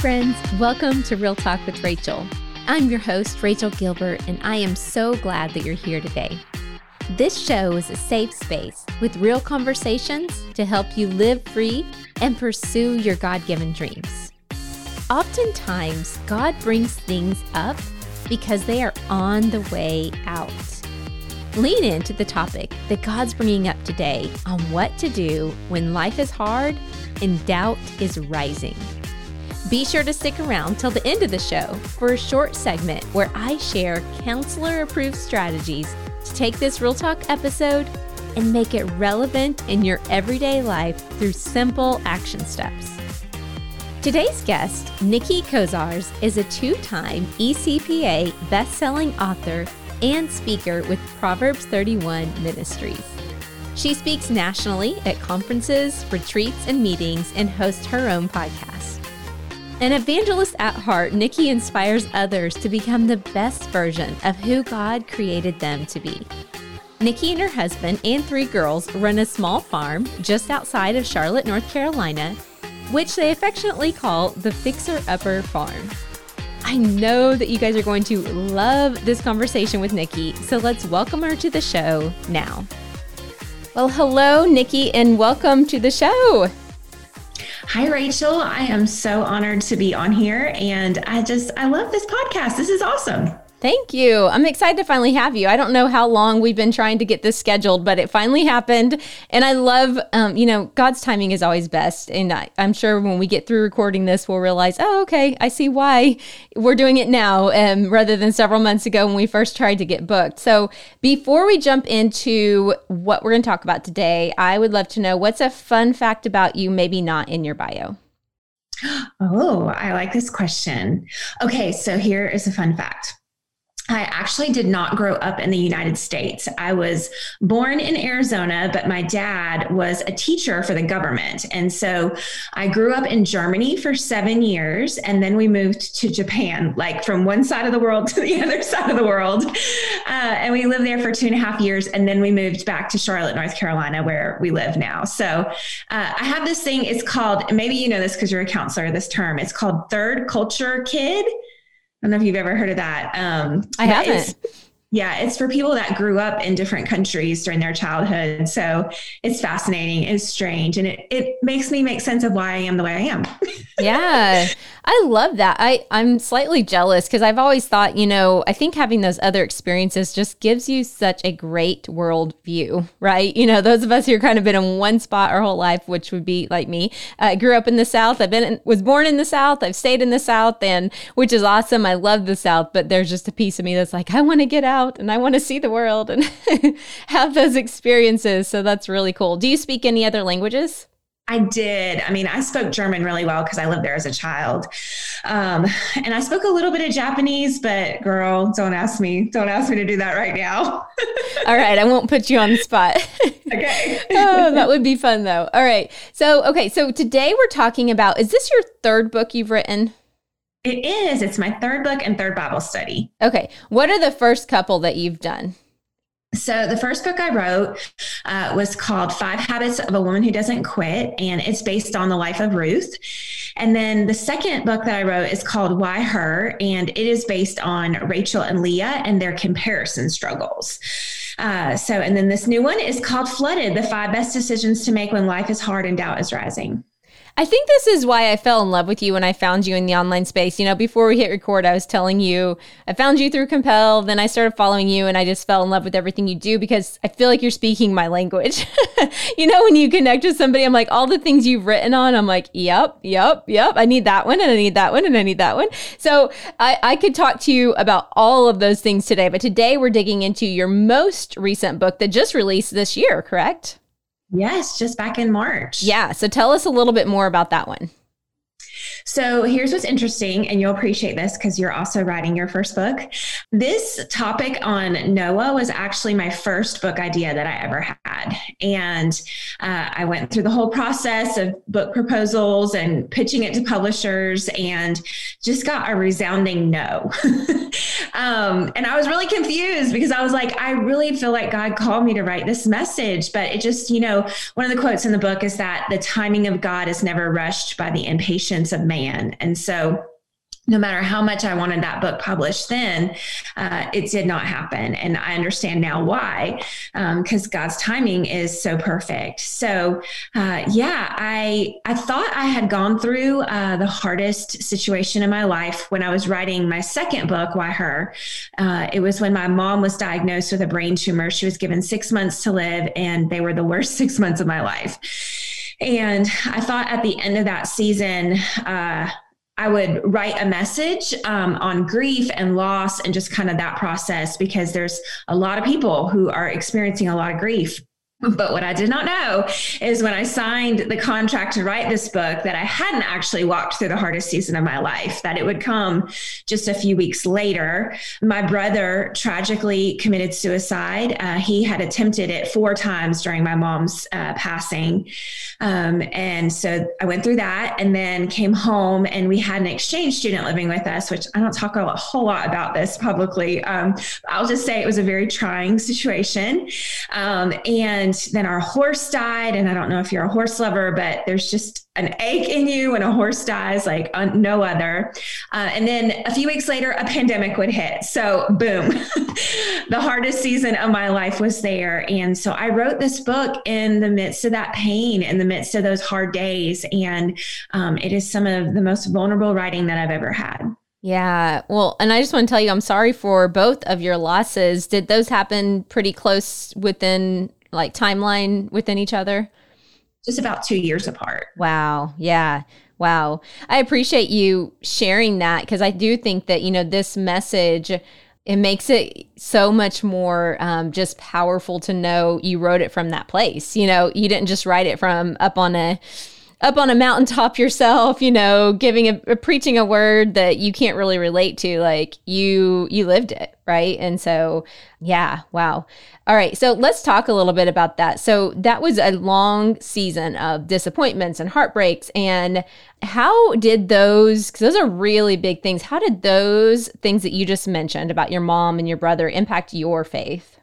Friends, welcome to Real Talk with Rachel. I'm your host, Rachel Gilbert, and I am so glad that you're here today. This show is a safe space with real conversations to help you live free and pursue your God given dreams. Oftentimes, God brings things up because they are on the way out. Lean into the topic that God's bringing up today on what to do when life is hard and doubt is rising. Be sure to stick around till the end of the show for a short segment where I share counselor approved strategies to take this Real Talk episode and make it relevant in your everyday life through simple action steps. Today's guest, Nikki Koziarz, is a two time ECPA best selling author and speaker with Proverbs 31 Ministries. She speaks nationally at conferences, retreats, and meetings and hosts her own podcast. An evangelist at heart, Nikki inspires others to become the best version of who God created them to be. Nikki and her husband and three girls run a small farm just outside of Charlotte, North Carolina, which they affectionately call the Fixer Upper Farm. I know that you guys are going to love this conversation with Nikki, so let's welcome her to the show now. Well, hello, Nikki, and welcome to the show. Hi, Rachel. I am so honored to be on here. And I just, I love this podcast. This is awesome. Thank you. I'm excited to finally have you. I don't know how long we've been trying to get this scheduled, but it finally happened. And I love, um, you know, God's timing is always best. And I, am sure when we get through recording this, we'll realize, oh, okay, I see why we're doing it now um, rather than several months ago when we first tried to get booked. So before we jump into what we're going to talk about today, I would love to know what's a fun fact about you, maybe not in your bio. Oh, I like this question. Okay, so here is a fun fact. I actually did not grow up in the United States. I was born in Arizona, but my dad was a teacher for the government. And so I grew up in Germany for seven years. And then we moved to Japan, like from one side of the world to the other side of the world. Uh, and we lived there for two and a half years. And then we moved back to Charlotte, North Carolina, where we live now. So uh, I have this thing, it's called, maybe you know this because you're a counselor, this term, it's called third culture kid don't know if you've ever heard of that. Um, I haven't. Yeah, it's for people that grew up in different countries during their childhood. So it's fascinating, it's strange, and it, it makes me make sense of why I am the way I am. yeah. I love that. I, I'm slightly jealous because I've always thought, you know, I think having those other experiences just gives you such a great world view, right? You know, those of us who have kind of been in one spot our whole life, which would be like me. I grew up in the South. I've been in, was born in the South. I've stayed in the South, and which is awesome. I love the South, but there's just a piece of me that's like, I want to get out and I want to see the world and have those experiences. So that's really cool. Do you speak any other languages? I did. I mean, I spoke German really well because I lived there as a child. Um, and I spoke a little bit of Japanese, but girl, don't ask me. Don't ask me to do that right now. All right. I won't put you on the spot. okay. oh, that would be fun though. All right. So, okay. So today we're talking about is this your third book you've written? It is. It's my third book and third Bible study. Okay. What are the first couple that you've done? So, the first book I wrote uh, was called Five Habits of a Woman Who Doesn't Quit, and it's based on the life of Ruth. And then the second book that I wrote is called Why Her, and it is based on Rachel and Leah and their comparison struggles. Uh, so, and then this new one is called Flooded The Five Best Decisions to Make When Life is Hard and Doubt is Rising. I think this is why I fell in love with you when I found you in the online space. You know, before we hit record, I was telling you I found you through Compel, then I started following you and I just fell in love with everything you do because I feel like you're speaking my language. you know, when you connect with somebody, I'm like, all the things you've written on, I'm like, yep, yep, yep. I need that one and I need that one and I need that one. So I, I could talk to you about all of those things today, but today we're digging into your most recent book that just released this year, correct? Yes, just back in March. Yeah. So tell us a little bit more about that one. So here's what's interesting, and you'll appreciate this because you're also writing your first book. This topic on Noah was actually my first book idea that I ever had. And uh, I went through the whole process of book proposals and pitching it to publishers and just got a resounding no. um, and I was really confused because I was like, I really feel like God called me to write this message. But it just, you know, one of the quotes in the book is that the timing of God is never rushed by the impatience of man. And so, no matter how much I wanted that book published then, uh, it did not happen. And I understand now why, because um, God's timing is so perfect. So, uh, yeah, I, I thought I had gone through uh, the hardest situation in my life when I was writing my second book, Why Her. Uh, it was when my mom was diagnosed with a brain tumor. She was given six months to live, and they were the worst six months of my life. And I thought at the end of that season, uh, I would write a message um, on grief and loss and just kind of that process because there's a lot of people who are experiencing a lot of grief but what I did not know is when I signed the contract to write this book that I hadn't actually walked through the hardest season of my life, that it would come just a few weeks later. My brother tragically committed suicide. Uh, he had attempted it four times during my mom's uh, passing. Um, and so I went through that and then came home and we had an exchange student living with us, which I don't talk a whole lot about this publicly. Um, I'll just say it was a very trying situation. Um, and and then our horse died. And I don't know if you're a horse lover, but there's just an ache in you when a horse dies, like no other. Uh, and then a few weeks later, a pandemic would hit. So, boom, the hardest season of my life was there. And so I wrote this book in the midst of that pain, in the midst of those hard days. And um, it is some of the most vulnerable writing that I've ever had. Yeah. Well, and I just want to tell you, I'm sorry for both of your losses. Did those happen pretty close within like timeline within each other? Just about two years apart. Wow. Yeah. Wow. I appreciate you sharing that because I do think that, you know, this message, it makes it so much more um, just powerful to know you wrote it from that place. You know, you didn't just write it from up on a, up on a mountaintop yourself, you know, giving a, a, preaching a word that you can't really relate to, like you you lived it, right? And so, yeah, wow. All right, so let's talk a little bit about that. So that was a long season of disappointments and heartbreaks, and how did those? Because those are really big things. How did those things that you just mentioned about your mom and your brother impact your faith?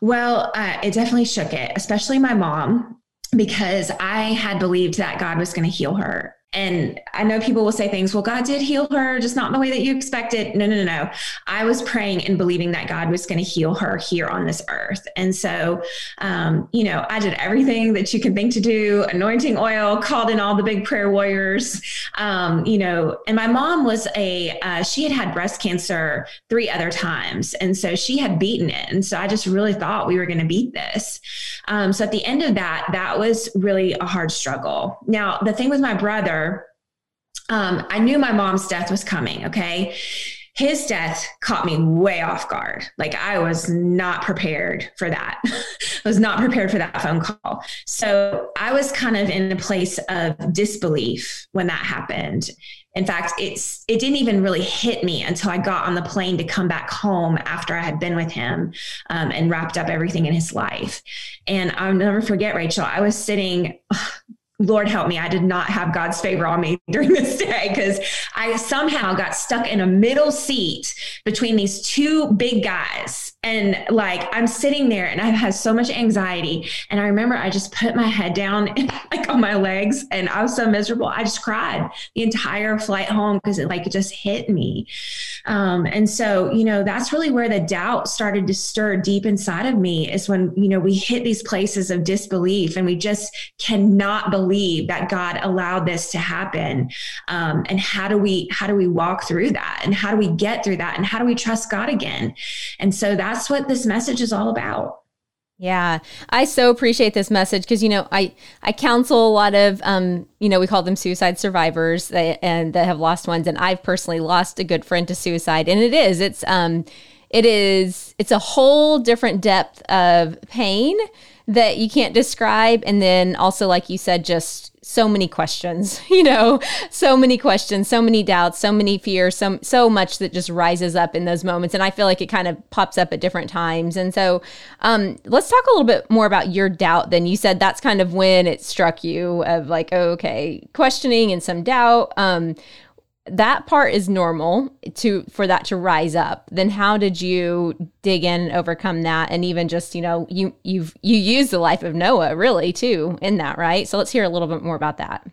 Well, uh, it definitely shook it, especially my mom because I had believed that God was going to heal her and I know people will say things, well, God did heal her, just not in the way that you expected. No, no, no, no. I was praying and believing that God was going to heal her here on this earth. And so, um, you know, I did everything that you can think to do anointing oil, called in all the big prayer warriors, um, you know, and my mom was a, uh, she had had breast cancer three other times. And so she had beaten it. And so I just really thought we were going to beat this. Um, so at the end of that, that was really a hard struggle. Now, the thing with my brother, um, I knew my mom's death was coming. Okay. His death caught me way off guard. Like I was not prepared for that. I was not prepared for that phone call. So I was kind of in a place of disbelief when that happened. In fact, it's it didn't even really hit me until I got on the plane to come back home after I had been with him um, and wrapped up everything in his life. And I'll never forget, Rachel. I was sitting Lord help me, I did not have God's favor on me during this day because I somehow got stuck in a middle seat between these two big guys. And like i'm sitting there and i've had so much anxiety. And i remember i just put my head down like on my legs and i was so miserable. I just cried the entire flight home because it like it just hit me. Um, and so you know that's really where the doubt started to stir deep inside of me is when you know we hit these places of disbelief and we just cannot believe that god allowed this to happen. Um, and how do we how do we walk through that? And how do we get through that? And how do we trust god again? And so that's what this message is all about. Yeah, I so appreciate this message because you know I I counsel a lot of um you know we call them suicide survivors that, and that have lost ones, and I've personally lost a good friend to suicide, and it is it's um it is it's a whole different depth of pain that you can't describe. And then also, like you said, just so many questions, you know, so many questions, so many doubts, so many fears, so, so much that just rises up in those moments. And I feel like it kind of pops up at different times. And so um, let's talk a little bit more about your doubt. Then you said that's kind of when it struck you of like, okay, questioning and some doubt. Um, that part is normal to for that to rise up then how did you dig in and overcome that and even just you know you you've you use the life of noah really too in that right so let's hear a little bit more about that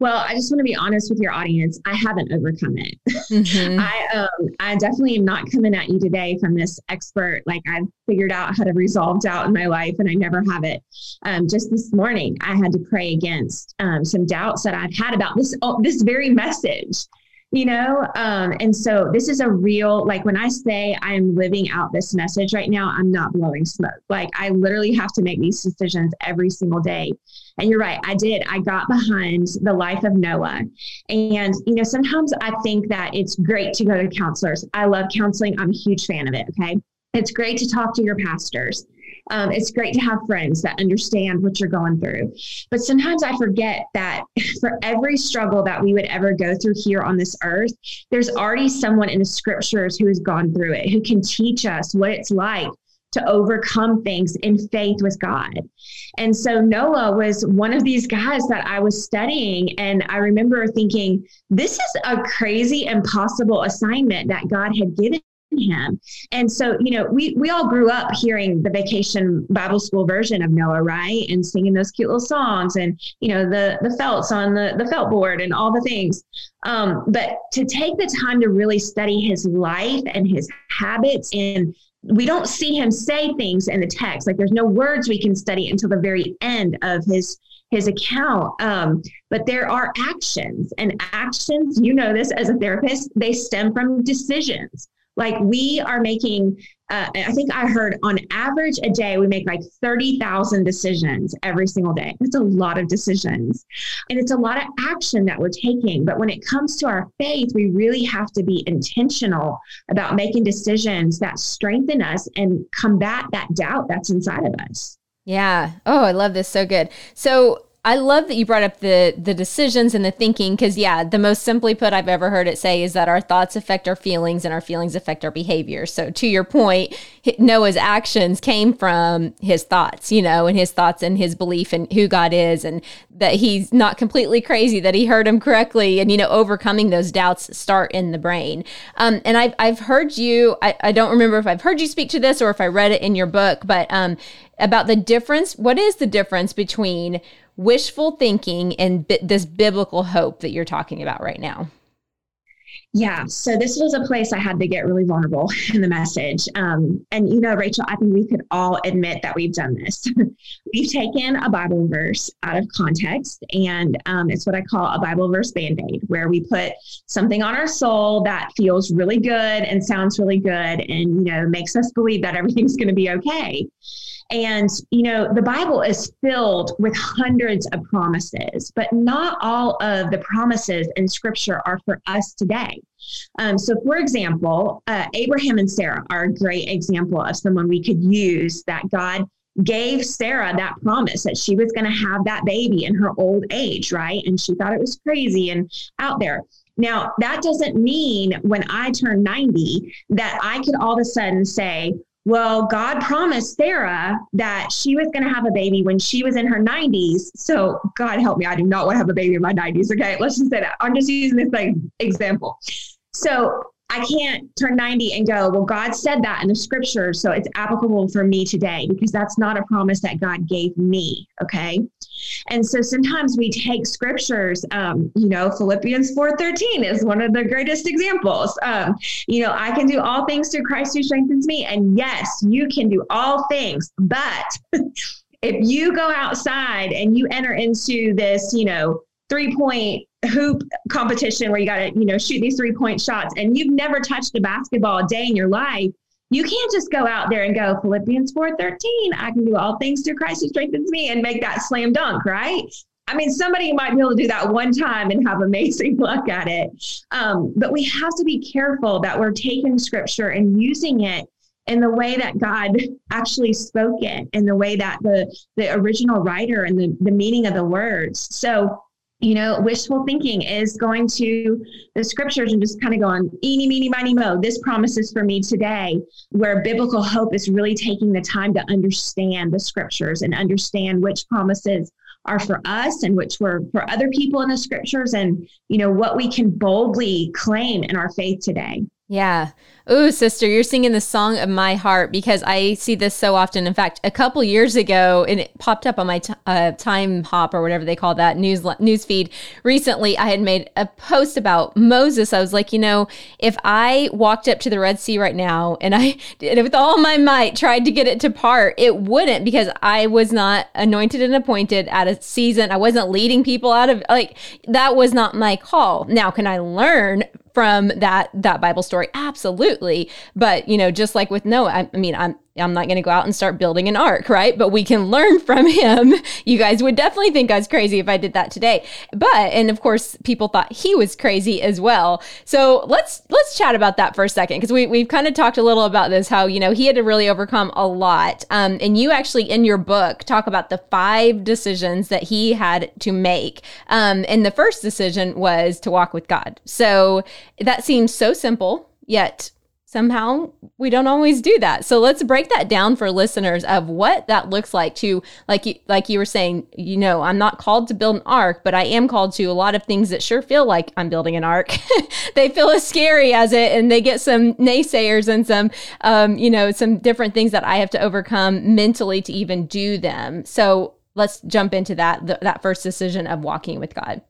well, I just want to be honest with your audience. I haven't overcome it. Mm-hmm. I um, I definitely am not coming at you today from this expert. Like I've figured out how to resolve doubt in my life, and I never have it. Um, just this morning, I had to pray against um, some doubts that I've had about this oh, this very message you know um, and so this is a real like when i say i am living out this message right now i'm not blowing smoke. Like i literally have to make these decisions every single day. And you're right i did. I got behind the life of noah. And you know sometimes i think that it's great to go to counselors. I love counseling. I'm a huge fan of it okay? It's great to talk to your pastors um, it's great to have friends that understand what you're going through. But sometimes I forget that for every struggle that we would ever go through here on this earth, there's already someone in the scriptures who has gone through it, who can teach us what it's like to overcome things in faith with God. And so Noah was one of these guys that I was studying. And I remember thinking, this is a crazy, impossible assignment that God had given him. And so, you know, we we all grew up hearing the vacation Bible school version of Noah, right? And singing those cute little songs and, you know, the the felts on the, the felt board and all the things. Um, but to take the time to really study his life and his habits and we don't see him say things in the text like there's no words we can study until the very end of his his account um, but there are actions and actions you know this as a therapist they stem from decisions like we are making, uh, I think I heard on average a day, we make like 30,000 decisions every single day. It's a lot of decisions and it's a lot of action that we're taking. But when it comes to our faith, we really have to be intentional about making decisions that strengthen us and combat that doubt that's inside of us. Yeah. Oh, I love this. So good. So, I love that you brought up the the decisions and the thinking because yeah, the most simply put I've ever heard it say is that our thoughts affect our feelings and our feelings affect our behavior. So to your point, Noah's actions came from his thoughts, you know, and his thoughts and his belief in who God is and that he's not completely crazy, that he heard him correctly, and you know, overcoming those doubts start in the brain. Um, and I've I've heard you. I, I don't remember if I've heard you speak to this or if I read it in your book, but um, about the difference. What is the difference between wishful thinking and bi- this biblical hope that you're talking about right now? Yeah, so this was a place I had to get really vulnerable in the message. Um, and, you know, Rachel, I think we could all admit that we've done this. we've taken a Bible verse out of context, and um, it's what I call a Bible verse band aid, where we put something on our soul that feels really good and sounds really good and, you know, makes us believe that everything's going to be okay. And, you know, the Bible is filled with hundreds of promises, but not all of the promises in scripture are for us today. Um, so, for example, uh, Abraham and Sarah are a great example of someone we could use that God gave Sarah that promise that she was going to have that baby in her old age, right? And she thought it was crazy and out there. Now, that doesn't mean when I turn 90 that I could all of a sudden say, well, God promised Sarah that she was going to have a baby when she was in her 90s. So, God help me, I do not want to have a baby in my 90s. Okay, let's just say that. I'm just using this like example. So, I can't turn 90 and go, well, God said that in the scripture. So it's applicable for me today because that's not a promise that God gave me. Okay. And so sometimes we take scriptures, um, you know, Philippians 4.13 is one of the greatest examples. Um, you know, I can do all things through Christ who strengthens me. And yes, you can do all things, but if you go outside and you enter into this, you know, three point hoop competition where you got to, you know, shoot these three point shots and you've never touched a basketball a day in your life, you can't just go out there and go Philippians 4:13, I can do all things through Christ who strengthens me and make that slam dunk, right? I mean, somebody might be able to do that one time and have amazing luck at it. Um, but we have to be careful that we're taking scripture and using it in the way that God actually spoke it, in the way that the the original writer and the, the meaning of the words. So you know, wishful thinking is going to the scriptures and just kind of going, eeny, meeny, miny, mo, this promises for me today, where biblical hope is really taking the time to understand the scriptures and understand which promises are for us and which were for other people in the scriptures and, you know, what we can boldly claim in our faith today. Yeah. Oh, sister, you're singing the song of my heart because I see this so often. In fact, a couple years ago, and it popped up on my t- uh, Timehop or whatever they call that news news feed. Recently, I had made a post about Moses. I was like, you know, if I walked up to the Red Sea right now and I with all my might tried to get it to part, it wouldn't because I was not anointed and appointed at a season. I wasn't leading people out of like that was not my call. Now, can I learn from that that Bible story? Absolutely. But, you know, just like with Noah, I, I mean, I'm I'm not going to go out and start building an ark, right? But we can learn from him. You guys would definitely think I was crazy if I did that today. But and of course, people thought he was crazy as well. So let's let's chat about that for a second because we we've kind of talked a little about this how you know he had to really overcome a lot. Um, and you actually in your book talk about the five decisions that he had to make. Um, and the first decision was to walk with God. So that seems so simple yet somehow we don't always do that. So let's break that down for listeners of what that looks like to like you, like you were saying, you know, I'm not called to build an ark, but I am called to a lot of things that sure feel like I'm building an ark. they feel as scary as it and they get some naysayers and some um, you know, some different things that I have to overcome mentally to even do them. So let's jump into that th- that first decision of walking with God.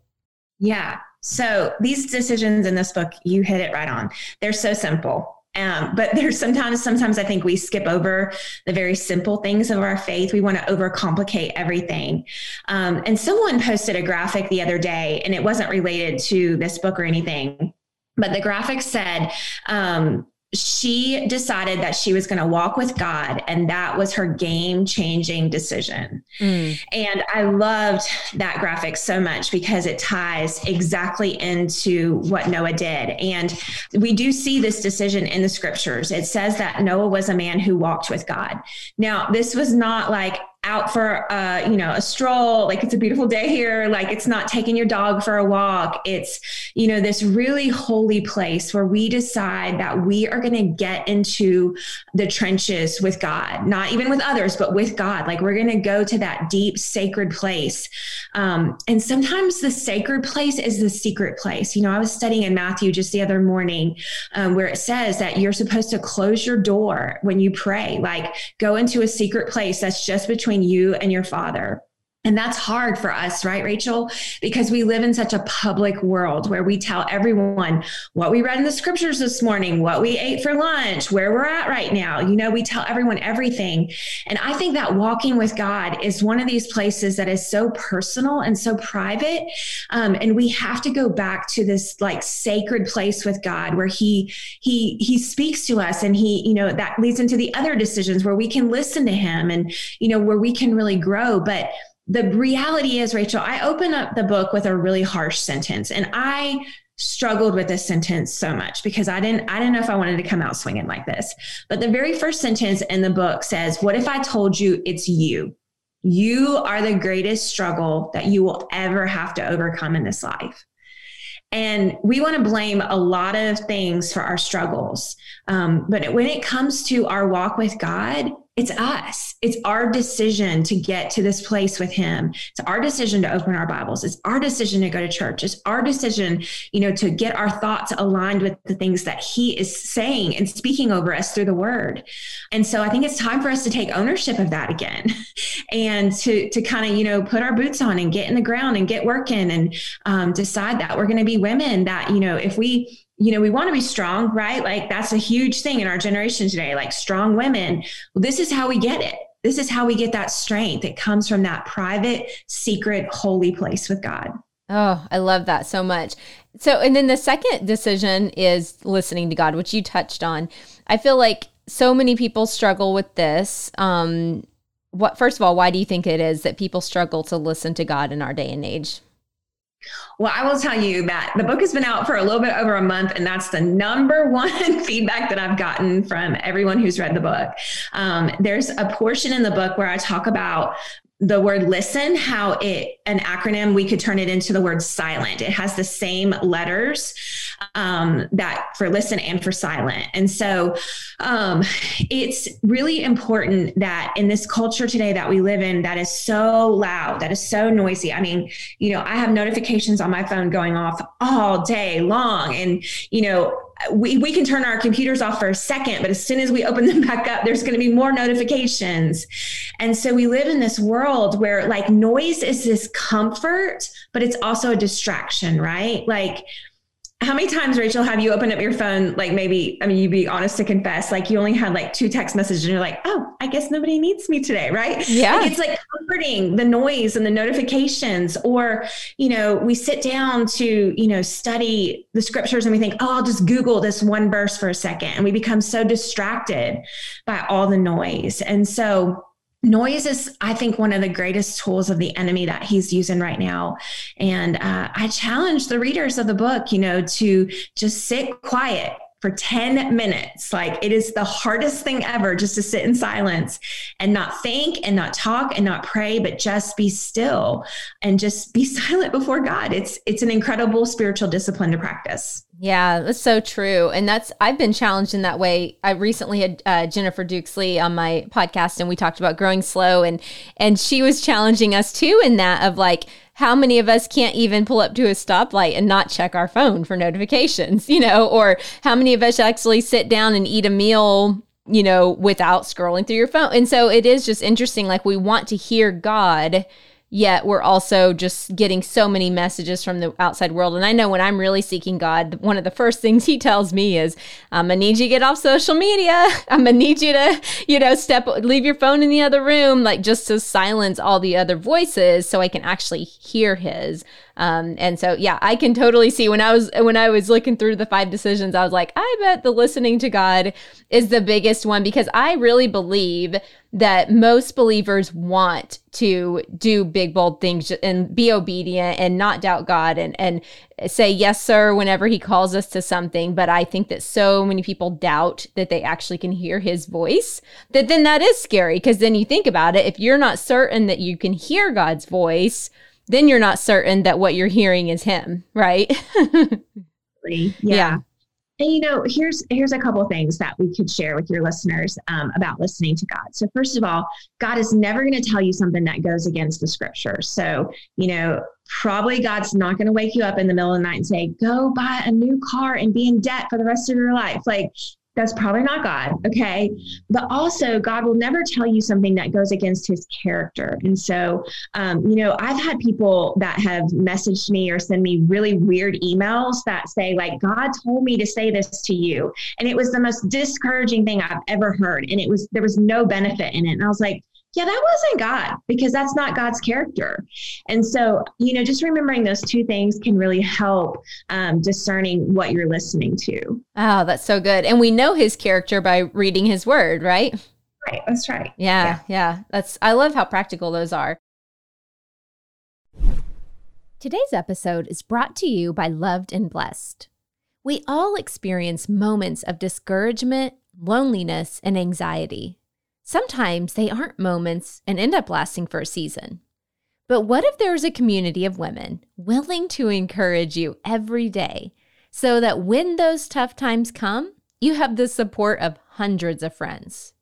Yeah. So these decisions in this book, you hit it right on. They're so simple um, but there's sometimes, sometimes I think we skip over the very simple things of our faith. We want to overcomplicate everything. Um, and someone posted a graphic the other day, and it wasn't related to this book or anything, but the graphic said, um, she decided that she was going to walk with God, and that was her game changing decision. Mm. And I loved that graphic so much because it ties exactly into what Noah did. And we do see this decision in the scriptures. It says that Noah was a man who walked with God. Now, this was not like, out for uh, you know a stroll like it's a beautiful day here like it's not taking your dog for a walk. It's you know this really holy place where we decide that we are going to get into the trenches with god not even with others but with god. Like we're going to go to that deep sacred place. Um, and sometimes the sacred place is the secret place. You know i was studying in matthew just the other morning um, where it says that you're supposed to close your door when you pray. Like go into a secret place that's just between between you and your father. And that's hard for us, right, Rachel? Because we live in such a public world where we tell everyone what we read in the scriptures this morning, what we ate for lunch, where we're at right now. You know, we tell everyone everything. And I think that walking with God is one of these places that is so personal and so private. Um, and we have to go back to this like sacred place with God where He He He speaks to us and He, you know, that leads into the other decisions where we can listen to Him and, you know, where we can really grow. But the reality is, Rachel, I open up the book with a really harsh sentence, and I struggled with this sentence so much because I didn't I didn't know if I wanted to come out swinging like this. But the very first sentence in the book says, "What if I told you it's you? You are the greatest struggle that you will ever have to overcome in this life." And we want to blame a lot of things for our struggles. Um, but when it comes to our walk with God, it's us. It's our decision to get to this place with him. It's our decision to open our Bibles. It's our decision to go to church. It's our decision, you know, to get our thoughts aligned with the things that he is saying and speaking over us through the word. And so I think it's time for us to take ownership of that again and to, to kind of, you know, put our boots on and get in the ground and get working and um, decide that we're going to be women that, you know, if we, you know, we want to be strong, right? Like that's a huge thing in our generation today, like strong women. Well, this is how we get it. This is how we get that strength. It comes from that private, secret, holy place with God. Oh, I love that so much. So, and then the second decision is listening to God, which you touched on. I feel like so many people struggle with this. Um, what, first of all, why do you think it is that people struggle to listen to God in our day and age? Well, I will tell you that the book has been out for a little bit over a month, and that's the number one feedback that I've gotten from everyone who's read the book. Um, there's a portion in the book where I talk about the word listen, how it, an acronym, we could turn it into the word silent. It has the same letters um, that for listen and for silent. And so um, it's really important that in this culture today that we live in, that is so loud, that is so noisy. I mean, you know, I have notifications on my phone going off all day long. And, you know, we, we can turn our computers off for a second, but as soon as we open them back up, there's going to be more notifications. And so we live in this world where like noise is this comfort, but it's also a distraction, right? Like how many times, Rachel, have you opened up your phone? Like maybe, I mean, you'd be honest to confess, like you only had like two text messages and you're like, oh, I guess nobody needs me today, right? Yeah. Like, it's like comforting the noise and the notifications. Or, you know, we sit down to, you know, study the scriptures and we think, oh, I'll just Google this one verse for a second. And we become so distracted by all the noise. And so, noise is i think one of the greatest tools of the enemy that he's using right now. And uh, i challenge the readers of the book you know to just sit quiet for 10 minutes. Like it is the hardest thing ever just to sit in silence and not think and not talk and not pray, but just be still and just be silent before God. It's it's an incredible spiritual discipline to practice. Yeah, that's so true. And that's, I've been challenged in that way. I recently had uh, Jennifer Dukes Lee on my podcast and we talked about growing slow and, and she was challenging us too in that of like, how many of us can't even pull up to a stoplight and not check our phone for notifications, you know, or how many of us actually sit down and eat a meal you know, without scrolling through your phone. And so it is just interesting. Like we want to hear God yet we're also just getting so many messages from the outside world. And I know when I'm really seeking God, one of the first things He tells me is, "I'm gonna need you to get off social media. I'm gonna need you to, you know, step, leave your phone in the other room, like just to silence all the other voices, so I can actually hear His." Um, and so, yeah, I can totally see when I was when I was looking through the five decisions, I was like, I bet the listening to God is the biggest one because I really believe that most believers want to do big bold things and be obedient and not doubt God and and say yes sir whenever he calls us to something. But I think that so many people doubt that they actually can hear his voice that then that is scary. Because then you think about it if you're not certain that you can hear God's voice then you're not certain that what you're hearing is him right yeah. yeah. And you know, here's here's a couple things that we could share with your listeners um, about listening to God. So first of all, God is never going to tell you something that goes against the scripture. So you know, probably God's not going to wake you up in the middle of the night and say, "Go buy a new car and be in debt for the rest of your life." Like that's probably not God. Okay. But also, God will never tell you something that goes against his character. And so, um, you know, I've had people that have messaged me or send me really weird emails that say, like, God told me to say this to you. And it was the most discouraging thing I've ever heard. And it was, there was no benefit in it. And I was like, yeah, that wasn't God because that's not God's character. And so, you know, just remembering those two things can really help um, discerning what you're listening to. Oh, that's so good. And we know his character by reading his word, right? Right. That's right. Yeah, yeah. Yeah. That's, I love how practical those are. Today's episode is brought to you by Loved and Blessed. We all experience moments of discouragement, loneliness, and anxiety. Sometimes they aren't moments and end up lasting for a season. But what if there was a community of women willing to encourage you every day so that when those tough times come, you have the support of hundreds of friends?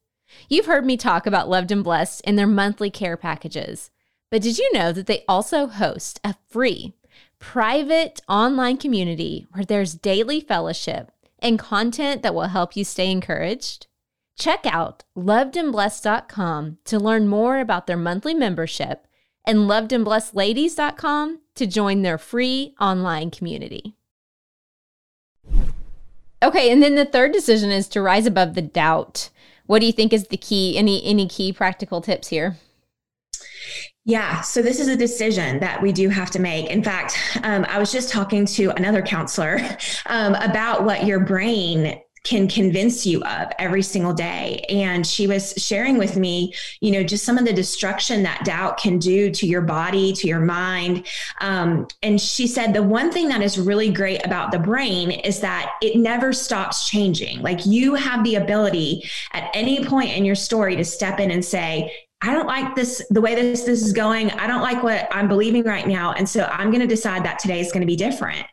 You've heard me talk about Loved and Blessed in their monthly care packages, but did you know that they also host a free, private online community where there's daily fellowship and content that will help you stay encouraged? Check out lovedandblessed.com to learn more about their monthly membership and lovedandblessedladies.com to join their free online community. Okay, and then the third decision is to rise above the doubt. What do you think is the key? Any any key practical tips here? Yeah, so this is a decision that we do have to make. In fact, um, I was just talking to another counselor um, about what your brain can convince you of every single day. And she was sharing with me, you know, just some of the destruction that doubt can do to your body, to your mind. Um, and she said the one thing that is really great about the brain is that it never stops changing. Like you have the ability at any point in your story to step in and say, I don't like this, the way this, this is going. I don't like what I'm believing right now. And so I'm going to decide that today is going to be different.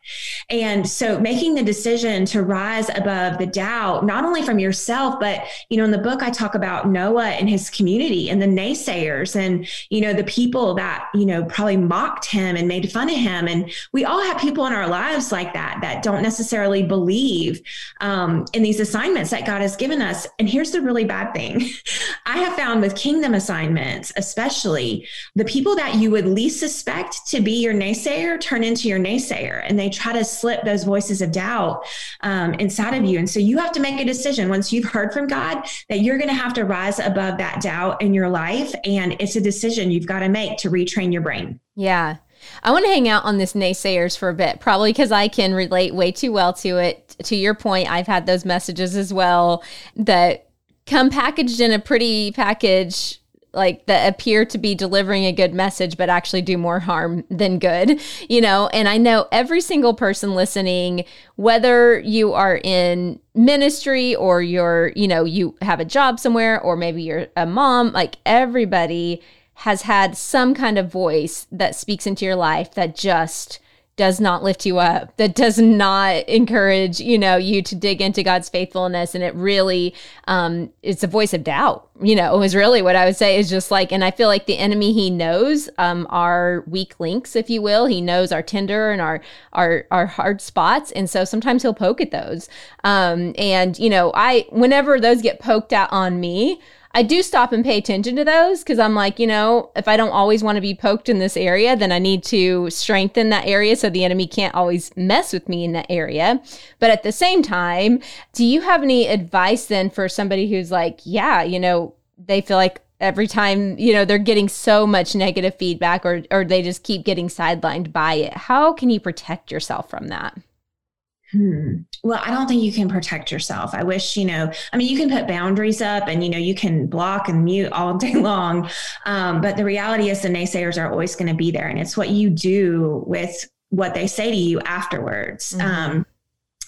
And so making the decision to rise above the doubt, not only from yourself, but, you know, in the book, I talk about Noah and his community and the naysayers and, you know, the people that, you know, probably mocked him and made fun of him. And we all have people in our lives like that, that don't necessarily believe um, in these assignments that God has given us. And here's the really bad thing I have found with kingdom assignments, assignments, especially the people that you would least suspect to be your naysayer turn into your naysayer and they try to slip those voices of doubt um, inside of you. And so you have to make a decision once you've heard from God that you're going to have to rise above that doubt in your life. And it's a decision you've got to make to retrain your brain. Yeah. I want to hang out on this naysayers for a bit, probably because I can relate way too well to it. To your point, I've had those messages as well that come packaged in a pretty package like that appear to be delivering a good message but actually do more harm than good you know? And i know every single person listening whether you are in ministry or you're you know you have a job somewhere or maybe you're a mom like everybody has had some kind of voice that speaks into your life that just does not lift you up, that does not encourage, you know, you to dig into God's faithfulness. And it really, um, it's a voice of doubt, you know, is really what I would say is just like, and I feel like the enemy, he knows, um, our weak links, if you will. He knows our tender and our, our, our hard spots. And so sometimes he'll poke at those. Um, and, you know, I, whenever those get poked out on me, I do stop and pay attention to those because I'm like, you know, if I don't always want to be poked in this area, then I need to strengthen that area so the enemy can't always mess with me in that area. But at the same time, do you have any advice then for somebody who's like, yeah, you know, they feel like every time you know they're getting so much negative feedback or or they just keep getting sidelined by it how can you protect yourself from that Hmm. Well, I don't think you can protect yourself. I wish, you know, I mean, you can put boundaries up and, you know, you can block and mute all day long. Um, but the reality is the naysayers are always going to be there. And it's what you do with what they say to you afterwards. Mm-hmm. Um,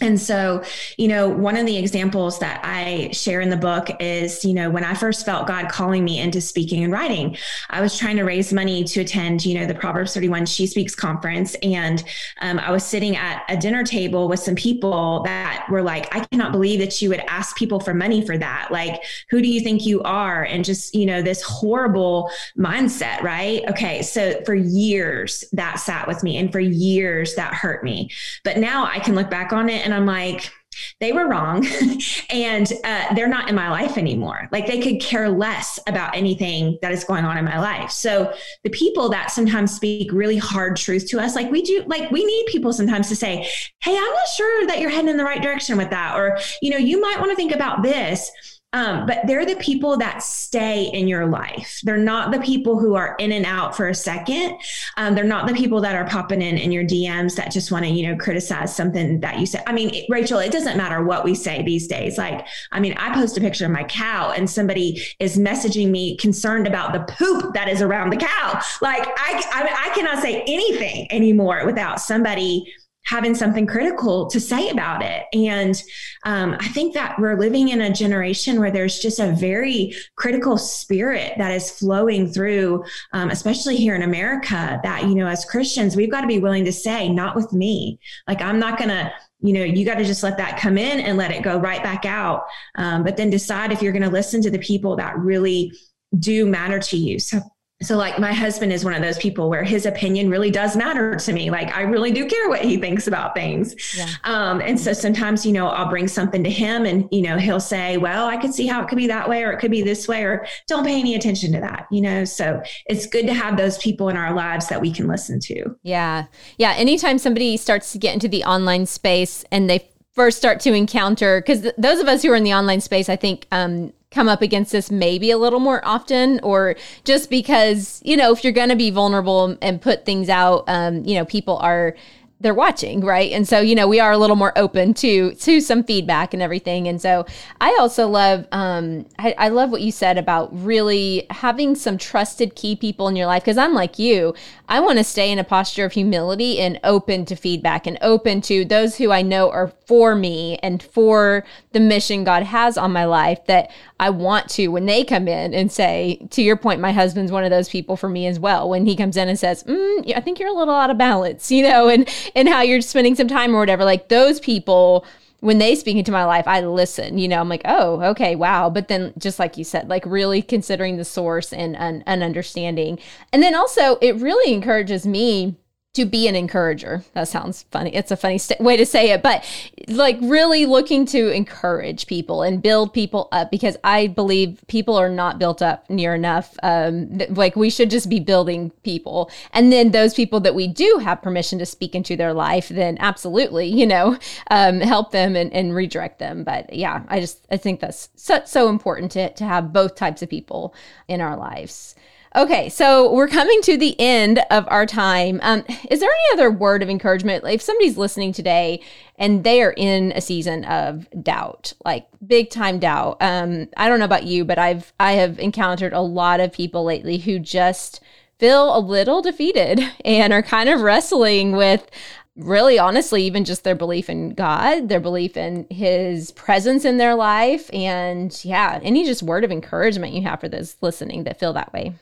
and so, you know, one of the examples that I share in the book is, you know, when I first felt God calling me into speaking and writing, I was trying to raise money to attend, you know, the Proverbs 31 She Speaks conference. And um, I was sitting at a dinner table with some people that were like, I cannot believe that you would ask people for money for that. Like, who do you think you are? And just, you know, this horrible mindset, right? Okay. So for years that sat with me and for years that hurt me. But now I can look back on it and I'm like, they were wrong and uh, they're not in my life anymore. Like they could care less about anything that is going on in my life. So the people that sometimes speak really hard truth to us, like we do, like we need people sometimes to say, Hey, I'm not sure that you're heading in the right direction with that. Or, you know, you might want to think about this. Um, but they're the people that stay in your life. They're not the people who are in and out for a second. Um, they're not the people that are popping in in your DMs that just want to, you know, criticize something that you said. I mean, Rachel, it doesn't matter what we say these days. Like, I mean, I post a picture of my cow and somebody is messaging me concerned about the poop that is around the cow. Like, I, I, I cannot say anything anymore without somebody having something critical to say about it. And um, I think that we're living in a generation where there's just a very critical spirit that is flowing through, um, especially here in America, that, you know, as Christians, we've got to be willing to say, not with me. Like, I'm not going to you know you got to just let that come in and let it go right back out um, but then decide if you're going to listen to the people that really do matter to you so so like my husband is one of those people where his opinion really does matter to me. Like i really do care what he thinks about things. Yeah. um, and so sometimes you know i'll bring something to him and you know he'll say well i could see how it could be that way or it could be this way or don't pay any attention to that you know? So it's good to have those people in our lives that we can listen to. Yeah. Yeah. Anytime somebody starts to get into the online space and they first start to encounter because th- those of us who are in the online space i think um, come up against this maybe a little more often or just because you know if you're going to be vulnerable and put things out um, you know people are they're watching, right? And so, you know, we are a little more open to to some feedback and everything. And so, I also love, um, I, I love what you said about really having some trusted key people in your life. Because I'm like you, I want to stay in a posture of humility and open to feedback and open to those who I know are for me and for the mission God has on my life. That I want to when they come in and say, to your point, my husband's one of those people for me as well. When he comes in and says, mm, I think you're a little out of balance, you know, and and how you're spending some time or whatever. Like those people, when they speak into my life, I listen. You know, I'm like, oh, okay, wow. But then, just like you said, like really considering the source and and understanding, and then also it really encourages me to be an encourager. That sounds funny. It's a funny st- way to say it, but like really looking to encourage people and build people up because I believe people are not built up near enough. Um, th- like we should just be building people. And then those people that we do have permission to speak into their life, then absolutely, you know, um, help them and, and redirect them. But yeah, I just, I think that's so, so important to, to have both types of people in our lives. Okay, so we're coming to the end of our time. Um, is there any other word of encouragement? If somebody's listening today and they are in a season of doubt, like big time doubt, um, I don't know about you, but I've I have encountered a lot of people lately who just feel a little defeated and are kind of wrestling with really honestly even just their belief in God, their belief in his presence in their life and yeah, any just word of encouragement you have for those listening that feel that way.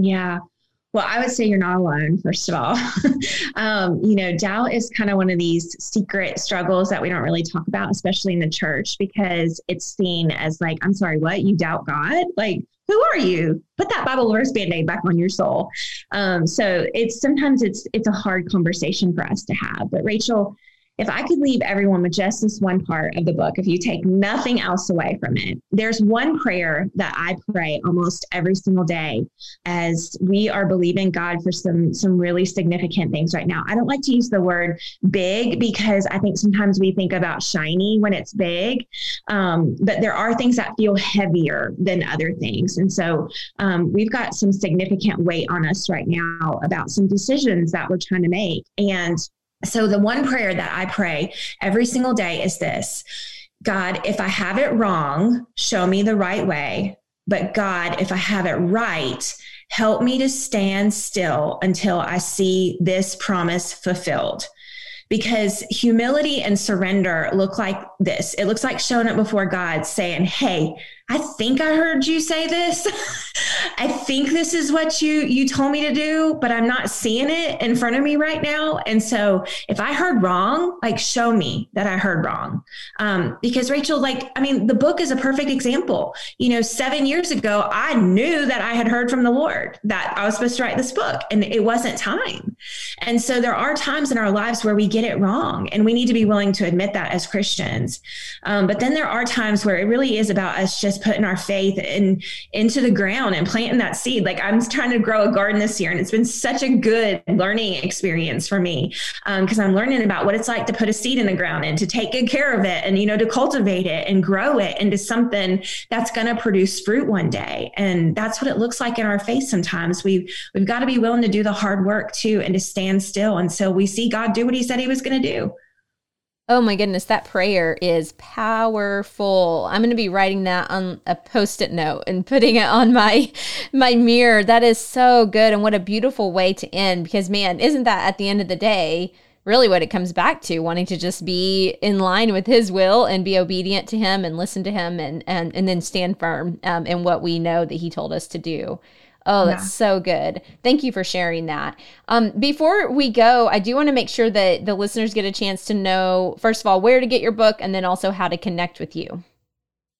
Yeah. Well, I would say you're not alone, first of all. um, you know, doubt is kind of one of these secret struggles that we don't really talk about, especially in the church, because it's seen as like, I'm sorry, what? You doubt God? Like, who are you? Put that Bible verse band-aid back on your soul. Um, so it's sometimes it's it's a hard conversation for us to have. But Rachel, if I could leave everyone with just this one part of the book, if you take nothing else away from it, there's one prayer that I pray almost every single day as we are believing God for some some really significant things right now. I don't like to use the word big because I think sometimes we think about shiny when it's big, um, but there are things that feel heavier than other things, and so um, we've got some significant weight on us right now about some decisions that we're trying to make and so, the one prayer that I pray every single day is this God, if I have it wrong, show me the right way. But God, if I have it right, help me to stand still until I see this promise fulfilled. Because humility and surrender look like this it looks like showing up before God saying, Hey, I think I heard you say this. I think this is what you you told me to do, but I'm not seeing it in front of me right now. And so, if I heard wrong, like show me that I heard wrong. Um, because Rachel, like, I mean, the book is a perfect example. You know, seven years ago, I knew that I had heard from the Lord that I was supposed to write this book, and it wasn't time. And so, there are times in our lives where we get it wrong, and we need to be willing to admit that as Christians. Um, but then there are times where it really is about us just putting our faith in into the ground and planting that seed. Like I'm trying to grow a garden this year, and it's been such a good learning experience for me because um, I'm learning about what it's like to put a seed in the ground and to take good care of it, and you know to cultivate it and grow it into something that's going to produce fruit one day. And that's what it looks like in our faith. Sometimes we we've, we've got to be willing to do the hard work too, and to stand still until we see God do what He said He was going to do. Oh my goodness, that prayer is powerful. I'm going to be writing that on a post-it note and putting it on my my mirror. That is so good and what a beautiful way to end because man, isn't that at the end of the day really what it comes back to, wanting to just be in line with his will and be obedient to him and listen to him and and and then stand firm um, in what we know that he told us to do. Oh, that's yeah. so good. Thank you for sharing that. Um, before we go, I do want to make sure that the listeners get a chance to know, first of all, where to get your book and then also how to connect with you.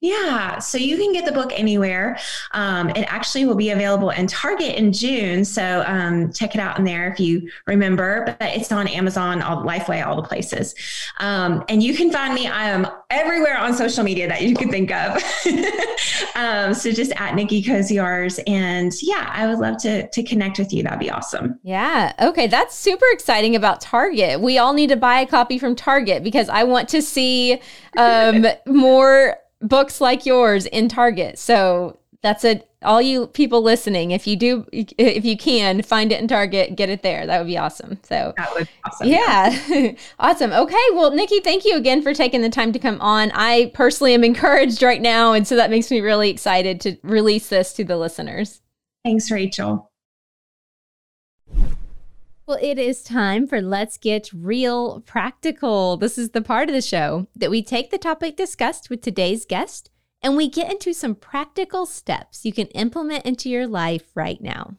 Yeah, so you can get the book anywhere. Um, it actually will be available in Target in June. So um, check it out in there if you remember. But it's on Amazon, all Lifeway, all the places. Um, and you can find me. I am everywhere on social media that you can think of. Um, so just at Nikki Koziarz. And yeah, I would love to to connect with you. That'd be awesome. Yeah. Okay, that's super exciting about Target. We all need to buy a copy from Target because I want to see um, more books like yours in Target. So that's a all you people listening, if you do, if you can find it in Target, get it there. That would be awesome. So that would awesome. Yeah, awesome. Okay, well, Nikki, thank you again for taking the time to come on. I personally am encouraged right now, and so that makes me really excited to release this to the listeners. Thanks, Rachel. Well, it is time for Let's Get Real Practical. This is the part of the show that we take the topic discussed with today's guest and we get into some practical steps you can implement into your life right now.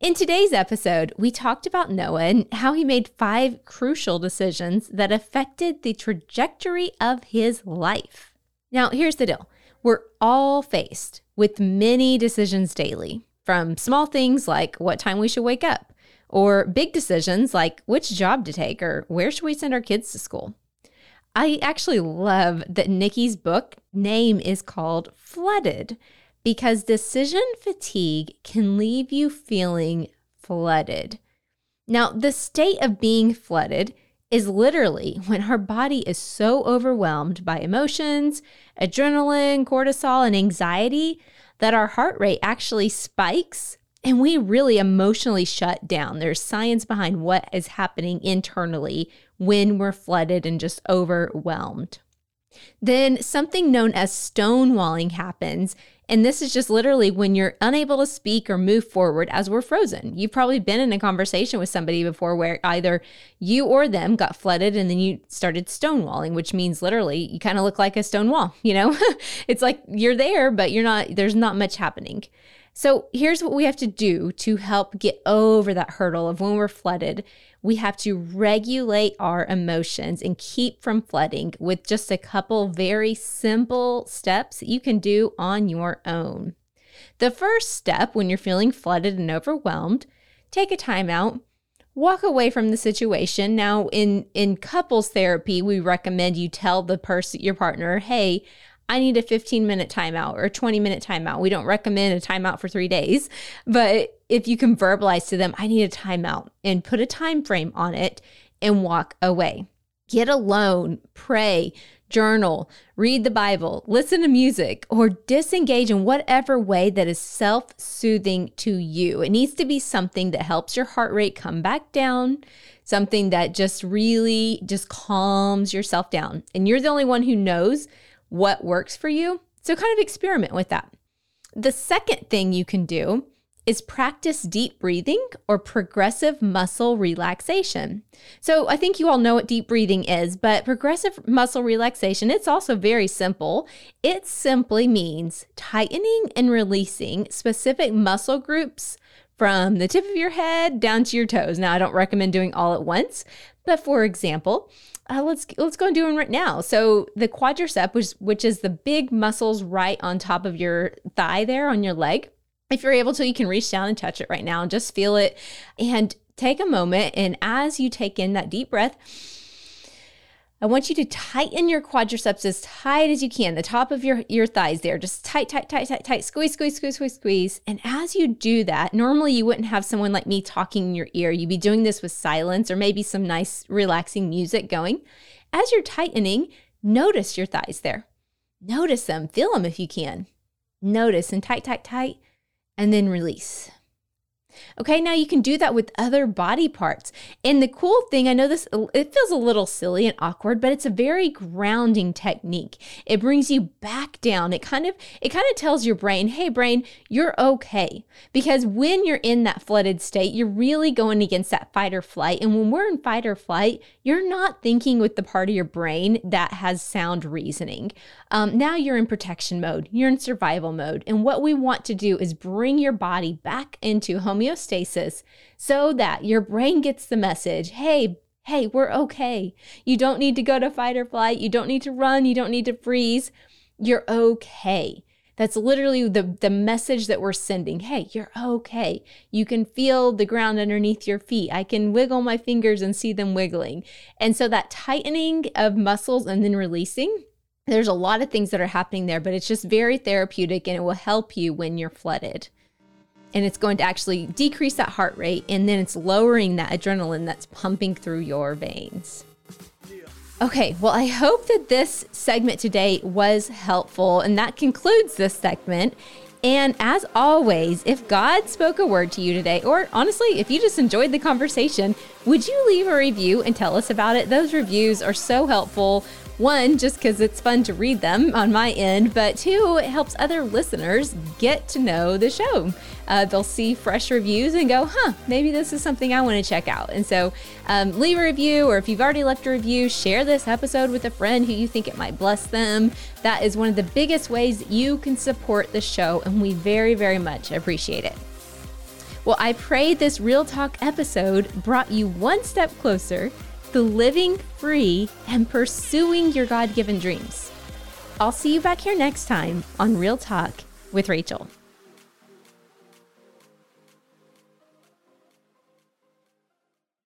In today's episode, we talked about Noah and how he made five crucial decisions that affected the trajectory of his life. Now, here's the deal we're all faced with many decisions daily, from small things like what time we should wake up, or big decisions like which job to take or where should we send our kids to school. I actually love that Nikki's book name is called Flooded because decision fatigue can leave you feeling flooded. Now, the state of being flooded is literally when our body is so overwhelmed by emotions, adrenaline, cortisol, and anxiety that our heart rate actually spikes and we really emotionally shut down. There's science behind what is happening internally when we're flooded and just overwhelmed. Then something known as stonewalling happens. And this is just literally when you're unable to speak or move forward as we're frozen. You've probably been in a conversation with somebody before where either you or them got flooded and then you started stonewalling, which means literally you kind of look like a stone wall, you know? it's like you're there, but you're not, there's not much happening. So here's what we have to do to help get over that hurdle of when we're flooded. We have to regulate our emotions and keep from flooding with just a couple very simple steps you can do on your own. The first step when you're feeling flooded and overwhelmed, take a timeout walk away from the situation now in in couples therapy we recommend you tell the person your partner hey I need a 15 minute timeout or 20 minute timeout. We don't recommend a timeout for three days, but if you can verbalize to them, I need a timeout and put a time frame on it and walk away. Get alone, pray, journal, read the Bible, listen to music, or disengage in whatever way that is self soothing to you. It needs to be something that helps your heart rate come back down, something that just really just calms yourself down. And you're the only one who knows what works for you. So, kind of experiment with that. The second thing you can do is practice deep breathing or progressive muscle relaxation. So, I think you all know what deep breathing is, but progressive muscle relaxation, it's also very simple. It simply means tightening and releasing specific muscle groups from the tip of your head down to your toes. Now, I don't recommend doing all at once, but for example, uh, let's let's go and do one right now. So the quadricep, which which is the big muscles right on top of your thigh there on your leg. If you're able to, you can reach down and touch it right now and just feel it and take a moment. And as you take in that deep breath, I want you to tighten your quadriceps as tight as you can, the top of your, your thighs there. Just tight, tight, tight, tight, tight. Squeeze, squeeze, squeeze, squeeze, squeeze. And as you do that, normally you wouldn't have someone like me talking in your ear. You'd be doing this with silence or maybe some nice, relaxing music going. As you're tightening, notice your thighs there. Notice them, feel them if you can. Notice and tight, tight, tight, and then release. Okay, now you can do that with other body parts. And the cool thing, I know this, it feels a little silly and awkward, but it's a very grounding technique. It brings you back down. It kind of, it kind of tells your brain, hey, brain, you're okay. Because when you're in that flooded state, you're really going against that fight or flight. And when we're in fight or flight, you're not thinking with the part of your brain that has sound reasoning. Um, now you're in protection mode, you're in survival mode. And what we want to do is bring your body back into homeostasis so that your brain gets the message hey, hey, we're okay. You don't need to go to fight or flight. You don't need to run. You don't need to freeze. You're okay. That's literally the, the message that we're sending. Hey, you're okay. You can feel the ground underneath your feet. I can wiggle my fingers and see them wiggling. And so that tightening of muscles and then releasing there's a lot of things that are happening there, but it's just very therapeutic and it will help you when you're flooded. And it's going to actually decrease that heart rate and then it's lowering that adrenaline that's pumping through your veins. Okay, well, I hope that this segment today was helpful and that concludes this segment. And as always, if God spoke a word to you today, or honestly, if you just enjoyed the conversation, would you leave a review and tell us about it? Those reviews are so helpful. One, just because it's fun to read them on my end, but two, it helps other listeners get to know the show. Uh, they'll see fresh reviews and go, huh, maybe this is something I want to check out. And so um, leave a review, or if you've already left a review, share this episode with a friend who you think it might bless them. That is one of the biggest ways you can support the show, and we very, very much appreciate it. Well, I pray this Real Talk episode brought you one step closer to living free and pursuing your God given dreams. I'll see you back here next time on Real Talk with Rachel.